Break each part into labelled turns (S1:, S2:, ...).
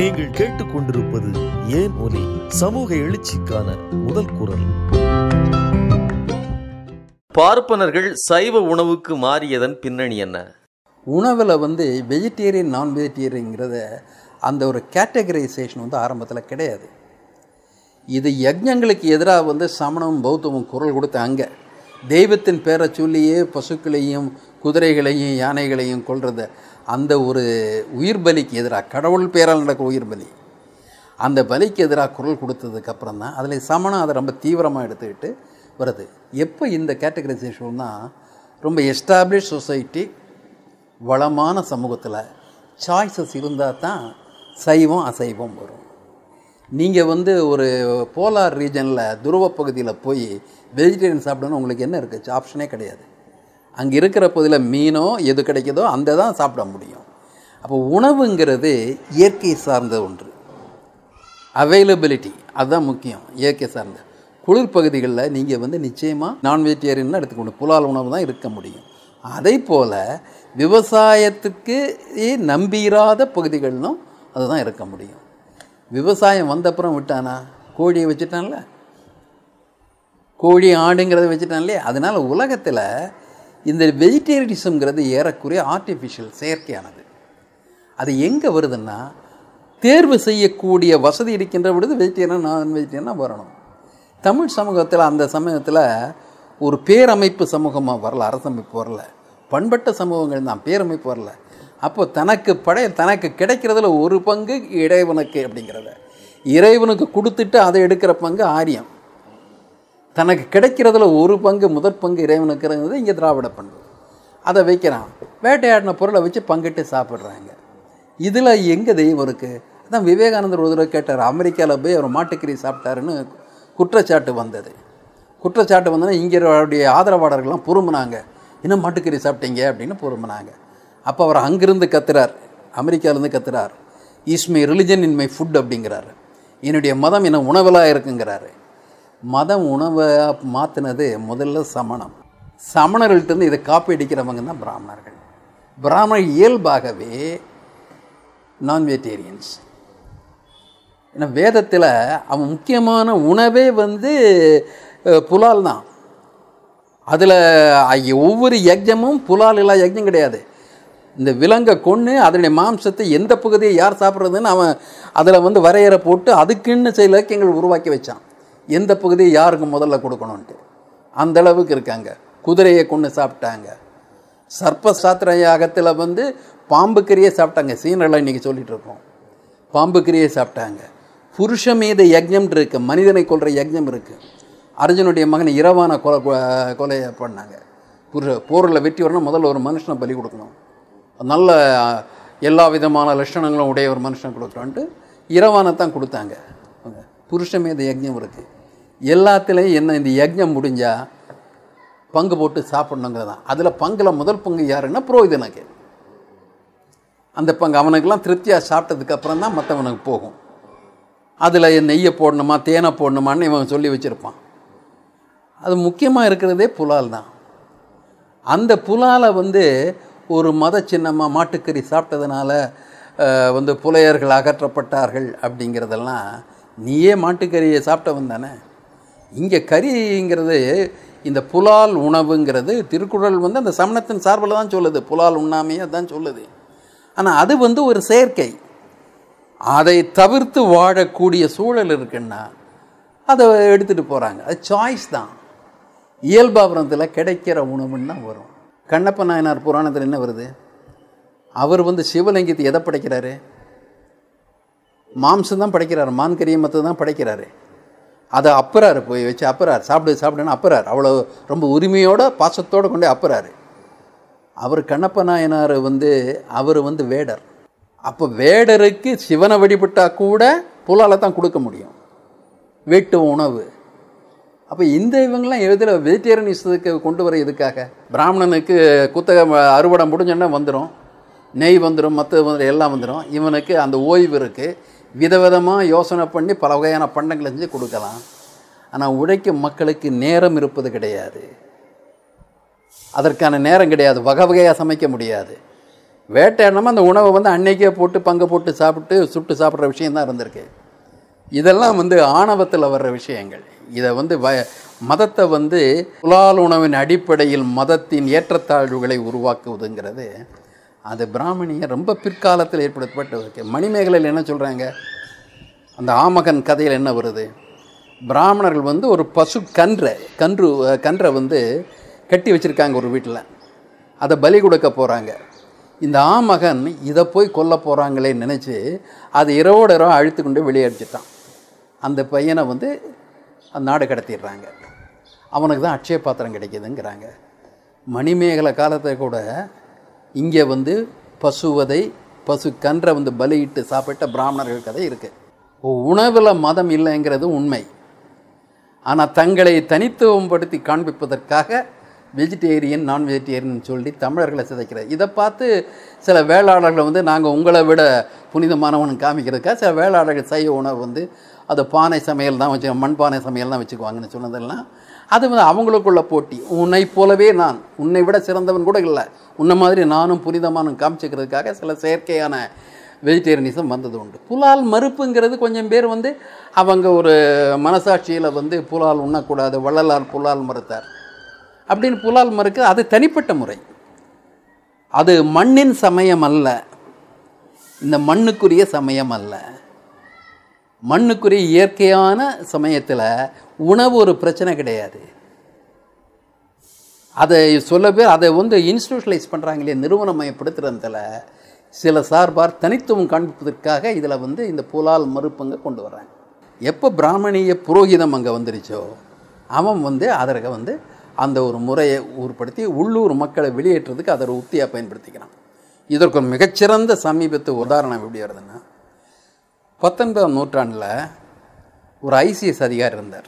S1: நீங்கள் கேட்டுக்கொண்டிருப்பது ஏன் ஒலி? சமூக எழுச்சிக்கான முதல் குரல். பார்ப்பனர்கள் சைவ உணவுக்கு மாறியதன் பின்னணி என்ன?
S2: உணவில் வந்து வெஜிடேரியன் நான் வெஜிடேரியங்கிறத அந்த ஒரு கேட்டகரைசேஷன் வந்து ஆரம்பத்தில் கிடையாது. இது யஜ்ஞங்களுக்கு எதிராக வந்து சமணமும் பௌத்தமும் குரல் கொடுத்த அங்கே. தெய்வத்தின் பேரை சொல்லியே பசுக்களையும் குதிரைகளையும் யானைகளையும் கொல்றத அந்த ஒரு உயிர் பலிக்கு எதிராக கடவுள் பேரால் நடக்கிற உயிர் பலி அந்த பலிக்கு எதிராக குரல் கொடுத்ததுக்கு அப்புறம் தான் அதில் சமணம் அதை ரொம்ப தீவிரமாக எடுத்துக்கிட்டு வருது. எப்போ இந்த கேட்டகரைசேஷன்னா ரொம்ப எஸ்டாப்ளிஷ் சொசைட்டி வளமான சமூகத்தில் சாய்ஸஸ் இருந்தால் தான் சைவம் அசைவம் வரும். நீங்கள் வந்து ஒரு போலார் ரீஜனில் துருவ பகுதியில் போய் வெஜிடேரியன் சாப்பிடணும் உங்களுக்கு என்ன இருக்குது ஆப்ஷனே கிடையாது. அங்கே இருக்கிற பகுதியில் மீனோ எது கிடைக்குதோ அந்த தான் சாப்பிட முடியும். அப்போ உணவுங்கிறது இயற்கை சார்ந்த ஒன்று. அவைலபிலிட்டி அதுதான் முக்கியம் இயற்கை சார்ந்த குளிர் பகுதிகளில் நீங்கள் வந்து நிச்சயமாக நான் வெஜிடேரியன் எடுத்துக்கணும். புலால் உணவு தான் இருக்க முடியும். அதே போல் விவசாயத்துக்கு நம்பிராத பகுதிகளிலும் அதுதான் இருக்க முடியும். விவசாயம் வந்தப்புறம் விட்டானா? கோழியை வச்சுட்டான்ல? கோழி ஆடுங்கிறத வச்சுட்டான் இல்லையா அதனால் உலகத்தில் இந்த வெஜிடேரியனிசம்ங்கிறது ஏறக்குறைய ஆர்டிஃபிஷியல் செயற்கையானது. அது எங்கே வருதுன்னா தேர்வு செய்யக்கூடிய வசதி இருக்கின்ற பொழுது வெஜிடேரியன் நான் வெஜிடேரியனாக வரணும். தமிழ் சமூகத்தில் அந்த சமூகத்தில் ஒரு பேரமைப்பு சமூகமாக வரல அரசமைப்பு வரல. பண்பட்ட சமூகங்கள் தான் பேரமைப்பு வரல. அப்போ தனக்கு படை தனக்கு கிடைக்கிறதுல ஒரு பங்கு இறைவனுக்கு அப்படிங்கிறத. இறைவனுக்கு கொடுத்துட்டு அதை எடுக்கிற பங்கு ஆரியம். தனக்கு கிடைக்கிறதுல ஒரு பங்கு முதற் பங்கு இறைவனுக்குறது இங்கே திராவிட பண்பு. அதை வைக்கிறான். வேட்டையாடின பொருளை வச்சு பங்கிட்டு சாப்பிட்றாங்க. இதில் எங்கே தெய்வம் இருக்குது அதான் விவேகானந்தர் ஒரு தடவை கேட்டார் அமெரிக்காவில் போய் அவர் மாட்டுக்கறி சாப்பிட்டாருன்னு குற்றச்சாட்டு வந்தது. குற்றச்சாட்டு வந்தோன்னா இங்கே ஆதரவாளர்கள்லாம் பொறுமுனாங்க இன்னும் மாட்டுக்கறி சாப்பிட்டீங்க? அப்படின்னு பொறுமுனாங்க அப்போ அவர் அங்கிருந்து கத்துறார். அமெரிக்காவிலேருந்து கத்துறார். Is my religion in my food அப்படிங்கிறாரு. என்னுடைய மதம் என்ன உணவலாக இருக்குங்கிறாரு. மதம் உணவை மாற்றினது முதல்ல சமணம். சமணர்கள்ட்டேருந்து இதை காப்பி அடிக்கிறவங்க தான் பிராமணர்கள். பிராமணர் இயல்பாகவே நான் வெஜிடேரியன்ஸ் ஏன்னா வேதத்தில் அவன் முக்கியமான உணவே வந்து புலால் தான். அதில் ஒவ்வொரு யஜ்ஞமும் புலால் இல்லா யஜ்ஞம் கிடையாது. இந்த விலங்கை கொன்று அதனுடைய மாம்சத்தை எந்த பகுதியை யார் சாப்பிட்றதுன்னு அவன் அதில் வந்து வரையறை போட்டு அதுக்குன்னு சில இலக்கியங்கள் உருவாக்கி வச்சான். எந்த பகுதியை யாருக்கு முதல்ல கொடுக்கணுன்ட்டு அந்த அளவுக்கு இருக்காங்க. குதிரையை கொண்டு சாப்பிட்டாங்க. சர்ப்ப சாத்திர யாகத்தில் வந்து பாம்பு கிரியை சாப்பிட்டாங்க. சீனரெல்லாம் இன்றைக்கி சொல்லிகிட்டு இருக்கோம். பாம்பு கிரியை சாப்பிட்டாங்க. புருஷ மீத யஜ்ஞம் இருக்குது மனிதனை கொள்கிற யஜ்ஞம் இருக்குது அர்ஜுனுடைய மகனை இரவான கொலை கொலையை பண்ணாங்க. புருஷ போரில் வெற்றி வரணும் முதல்ல ஒரு மனுஷனை பலி கொடுக்கணும். நல்ல எல்லா விதமான லட்சணங்களும் உடைய ஒரு மனுஷன் கொடுக்குறான்ட்டு இரவானை தான் கொடுத்தாங்க. அவங்க புருஷ மீத யஜ்ஞம் இருக்குது எல்லாத்துலேயும் என்ன இந்த யஜ்ஞம் முடிஞ்சால் பங்கு போட்டு சாப்பிட்ணுங்கிறது தான் அதில் பங்கில் முதல் பங்கு யாருன்னா புரோகிதனுக்கு. அந்த பங்கு அவனுக்கெல்லாம் திருப்தியாக சாப்பிட்டதுக்கப்புறம் தான் மற்றவனுக்கு போகும். அதில் நெய்யை போடணுமா தேனை போடணுமான்னு இவன் சொல்லி வச்சுருப்பான். அது முக்கியமாக இருக்கிறதே புலால் தான். அந்த புலாலை வந்து ஒரு மத சின்னமாக மாட்டுக்கறி சாப்பிட்டதுனால வந்து புலையர்கள் அகற்றப்பட்டார்கள் அப்படிங்கிறதெல்லாம் நீயே மாட்டுக்கறியை சாப்பிட்டவன் தானே? இங்கே கறிங்கிறது இந்த புலால் உணவுங்கிறது திருக்குறள் வந்து அந்த சமணத்தின் சார்பில் தான் சொல்லுது. புலால் உண்ணாமையே தான் சொல்லுது. ஆனால் அது வந்து ஒரு செயற்கை அதை தவிர்த்து வாழக்கூடிய சூழல் இருக்குன்னா அதை எடுத்துகிட்டு போகிறாங்க அது சாய்ஸ் தான். இயல்பாபுரத்தில் கிடைக்கிற உணவுன்னு தான் வரும். கண்ணப்ப நாயனார் புராணத்தில் என்ன வருது? அவர் வந்து சிவலிங்கத்தை எதை படைக்கிறாரு? மாம்சம் தான் படைக்கிறாரு. மான் மத்தை தான் படைக்கிறாரு. அதை அப்புறாரு போய் வச்சு அப்புறாரு. சாப்பிடு சாப்பிடுன்னு அப்புறாரு. அவ்வளோ ரொம்ப உரிமையோட பாசத்தோடு கொண்டு அப்புறார். அவர் கண்ணப்ப நாயனார் வந்து அவர் வந்து வேடர். அப்போ வேடருக்கு சிவனை வழிபட்டால் கூட புலால தான் கொடுக்க முடியும். வீட்டு உணவு. அப்போ இந்த இவங்கெல்லாம் எதில் வெஜிடேரியனிசத்துக்கு கொண்டு வர இதுக்காக பிராமணனுக்கு குத்தக அறுவடை முடிஞ்சோன்னா வந்துடும் நெய் வந்துடும் மற்ற வந்துடும் எல்லாம் வந்துடும் இவனுக்கு அந்த ஓய்வு இருக்குது விதவிதமாக யோசனை பண்ணி பல வகையான பண்டங்களை செஞ்சு கொடுக்கலாம். ஆனால் உழைக்கும் மக்களுக்கு நேரம் இருப்பது கிடையாது. அதற்கான நேரம் கிடையாது. வகை வகையாக சமைக்க முடியாது. வேட்டையாடாமல் அந்த உணவை வந்து அன்னைக்கே போட்டு பங்கு போட்டு சாப்பிட்டு சுட்டு சாப்பிட்ற விஷயந்தான் இருந்திருக்கு. இதெல்லாம் வந்து ஆணவத்தில் வர்ற விஷயங்கள். இதை வந்து வ மதத்தை வந்து புலால் உணவின் அடிப்படையில் மதத்தின் ஏற்றத்தாழ்வுகளை உருவாக்குவதுங்கிறது அது பிராமணியை ரொம்ப பிற்காலத்தில் ஏற்படுத்தப்பட்ட மணிமேகலையில் என்ன சொல்கிறாங்க அந்த ஆமகன் கதையில் என்ன வருது? பிராமணர்கள் வந்து ஒரு பசு கன்றை கன்று கன்றை வந்து கட்டி வச்சுருக்காங்க ஒரு வீட்டில். அதை பலி கொடுக்க போகிறாங்க இந்த ஆமகன் இதை போய் கொல்ல போகிறாங்களே நினச்சி அது இரவோட இரவு அழுத்து கொண்டு வெளியடிச்சிட்டான் அந்த பையனை வந்து நாடு கடத்திடுறாங்க. அவனுக்கு தான் அட்சய பாத்திரம் கிடைக்கிதுங்கிறாங்க. மணிமேகலை காலத்தை கூட இங்கே வந்து பசுவதை பசு கன்றை வந்து பலியிட்டு சாப்பிட்ட பிராமணர்கள் கதை இருக்குது உணவில் மதம் இல்லைங்கிறது உண்மை. ஆனால் தங்களை தனித்துவப்படுத்தி காண்பிப்பதற்காக வெஜிடேரியன் நான் வெஜிடேரியன் சொல்லி தமிழர்களை சிதைக்கிறது இதை பார்த்து சில வேளாளர்கள் வந்து நாங்கள் உங்களை விட புனிதமானவன் காமிக்கிறதுக்காக சில வேளாளர்கள் சைவ உணவு வந்து அது பானை சமையல் தான் வச்சு மண்பானை சமையல் தான் வச்சுக்குவாங்கன்னு சொன்னதெல்லாம் அது வந்து அவங்களுக்குள்ள போட்டி. உன்னை போலவே நான். உன்னை விட சிறந்தவன் கூட இல்லை. உன்னை மாதிரி நானும் புனிதமானும் காமிச்சிக்கிறதுக்காக சில செயற்கையான வெஜிடேரியனிசம் வந்தது உண்டு. புலால் மறுப்புங்கிறது கொஞ்சம் பேர் வந்து அவங்க ஒரு மனசாட்சியில் வந்து புலால் உண்ணக்கூடாது வள்ளலார் புலால் மறுத்தார். அப்படின்னு புலால் மறுக்க அது தனிப்பட்ட முறை. அது மண்ணின் சமயம் அல்ல. இந்த மண்ணுக்குரிய சமயம் அல்ல. மண்ணுக்குரிய இயற்கையான சமயத்தில் உணவு ஒரு பிரச்சனை கிடையாது. அதை சொல்ல பேர் அதை வந்து இன்ஸ்டியூஷனலைஸ் பண்ணுறாங்களே நிறுவனமயப்படுத்துறதுல சில சார்பார் தனித்துவம் காண்பிப்பதற்காக இதில் வந்து இந்த புலால் மறுப்பங்க கொண்டு வர்றாங்க. எப்போ பிராமணிய புரோகிதம் அங்கே வந்துருச்சோ அவன் வந்து அதற்கு வந்து அந்த ஒரு முறையை ஊர்படுத்தி உள்ளூர் மக்களை வெளியேற்றுறதுக்கு அதை ஒரு உத்தியாக பயன்படுத்திக்கிறான். இதற்கு ஒரு மிகச்சிறந்த சமீபத்து உதாரணம் எப்படி வருதுன்னா பத்தொன்பதாம் நூற்றாண்டில் ஒரு ஐசிஎஸ் அதிகாரி இருந்தார்.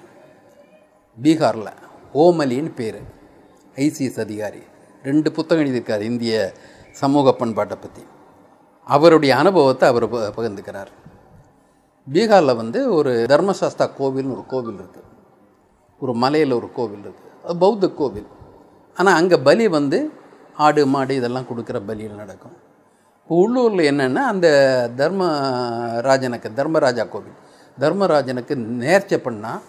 S2: பீகாரில். ஓமலின்னு பேர். ஐசிஎஸ் அதிகாரி. ரெண்டு புத்தகம் எழுதியிருக்கார் இந்திய சமூக பண்பாட்டை பற்றி அவருடைய அனுபவத்தை அவர் ப- பகிர்ந்துக்கிறார். பீகாரில் வந்து ஒரு தர்மசாஸ்தா கோவில்னு ஒரு கோவில் இருக்குது ஒரு மலையில் ஒரு கோவில் இருக்குது அது பௌத்த கோவில். ஆனால் அங்கே பலி வந்து ஆடு மாடு இதெல்லாம் கொடுக்குற பலியில் நடக்கும். இப்போ உள்ளூரில் என்னென்னா அந்த தர்மராஜனுக்கு தர்மராஜா கோவில். தர்மராஜனுக்கு நேர்ச்சை பண்ணால்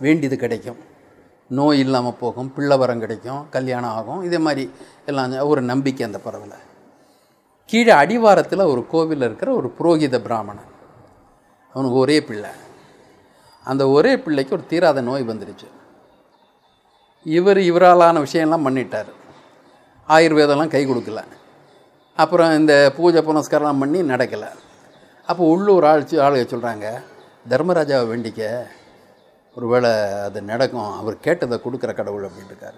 S2: வேண்டியது கிடைக்கும். நோய் இல்லாமல் போகும் பிள்ளை வரம் கிடைக்கும் கல்யாணம் ஆகும் இதே மாதிரி எல்லாம் ஒரு நம்பிக்கை அந்த பறவையில் கீழே அடிவாரத்தில் ஒரு கோவிலில் இருக்கிற ஒரு புரோகித பிராமணன். அவனுக்கு ஒரே பிள்ளை. அந்த ஒரே பிள்ளைக்கு ஒரு தீராத நோய் வந்துடுச்சு இவர் இவராலான விஷயம்லாம் பண்ணிட்டார். ஆயுர்வேதம்லாம் கை கொடுக்கல. அப்புறம் இந்த பூஜை புனஸ்காரம் பண்ணி நடக்கலை. அப்போ உள்ளூர் ஆள் ஆளுக சொல்கிறாங்க தர்மராஜாவை வேண்டிக்க ஒருவேளை அது நடக்கும் அவர் கேட்டதை கொடுக்குற கடவுள் அப்படின்ட்டு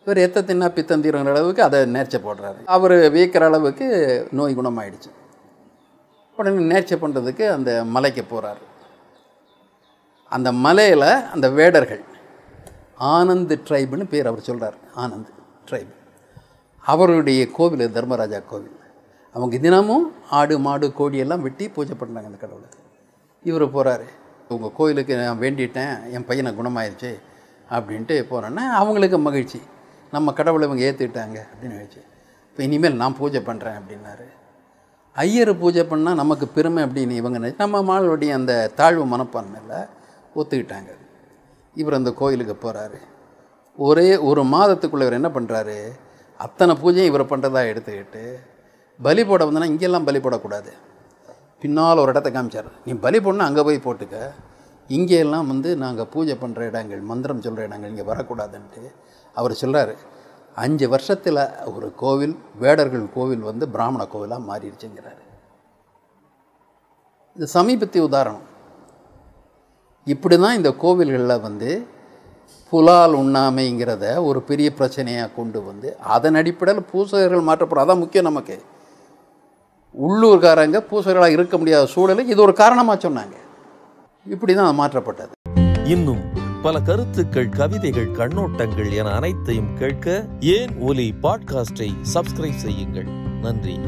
S2: இவர் எத்த தின்னா பித்தம் தீரங்கிற அளவுக்கு அதை நேர்ச்சை போடுறாரு. அவர் வியக்கிற அளவுக்கு நோய் குணமாயிடுச்சு. உடனே நேர்ச்சை பண்ணுறதுக்கு அந்த மலைக்கு போகிறாரு அந்த மலையில் அந்த வேடர்கள் ஆனந்த் ட்ரைபுன்னு பேர் அவர் சொல்கிறார் ஆனந்த் ட்ரைப். அவருடைய கோவில் தர்மராஜா கோவில். அவங்க தினமும் ஆடு மாடு கோடியெல்லாம் எல்லாம் வெட்டி பூஜை பண்ணாங்க அந்த கடவுளுக்கு இவர் போகிறாரு உங்கள் கோயிலுக்கு நான் வேண்டிட்டேன் என் பையனை குணமாயிருச்சு அப்படின்ட்டு போகிறேன்னா அவங்களுக்கு மகிழ்ச்சி. நம்ம கடவுளை இவங்க ஏற்றுக்கிட்டாங்க அப்படின்னு நினச்சி இப்போ இனிமேல் நான் பூஜை பண்ணுறேன் அப்படின்னாரு. ஐயர் பூஜை பண்ணால் நமக்கு பெருமை அப்படின்னு இவங்க நினச்சி நம்ம மாளுடைய அந்த தாழ்வு மனப்பான்மையில் ஒத்துக்கிட்டாங்க. இவர் அந்த கோயிலுக்கு போகிறாரு ஒரே ஒரு மாதத்துக்குள்ளே இவர் என்ன பண்ணுறாரு அத்தனை பூஜையும் இவர் பண்ணுறதா எடுத்துக்கிட்டு பலி போட வந்தோன்னா இங்கெல்லாம் பலி போடக்கூடாது. பின்னால் ஒரு இடத்த காமிச்சார். நீ பலி போடணும் அங்கே போய் போட்டுக்க. இங்கே எல்லாம் வந்து நாங்கள் பூஜை பண்ணுற இடங்கள் மந்திரம் சொல்கிற இடங்கள் இங்கே வரக்கூடாதுன்ட்டு அவர் சொல்கிறாரு அஞ்சு வருஷத்தில் ஒரு கோவில் வேடர்கள் கோவில் வந்து பிராமண கோவிலாக மாறிடுச்சுங்கிறார். இது சமீபத்திய உதாரணம். இப்படி தான் இந்த கோவில்களில் வந்து புலால் உண்ணாமைங்கிறத ஒரு பெரிய பிரச்சனையாக கொண்டு வந்து அதன் அடிப்படையில் பூசகர்கள் மாற்றப்படும். அதான் முக்கியம் நமக்கு. உள்ளூர்காரங்க பூசகர்களாக இருக்க முடியாத சூழலை இது ஒரு காரணமாக சொன்னாங்க. இப்படி தான் மாற்றப்பட்டது.
S1: இன்னும் பல கருத்துக்கள் கவிதைகள் கண்ணோட்டங்கள் என அனைத்தையும் கேட்க ஏன் ஒலி பாட்காஸ்டை சப்ஸ்கிரைப் செய்யுங்கள். நன்றி.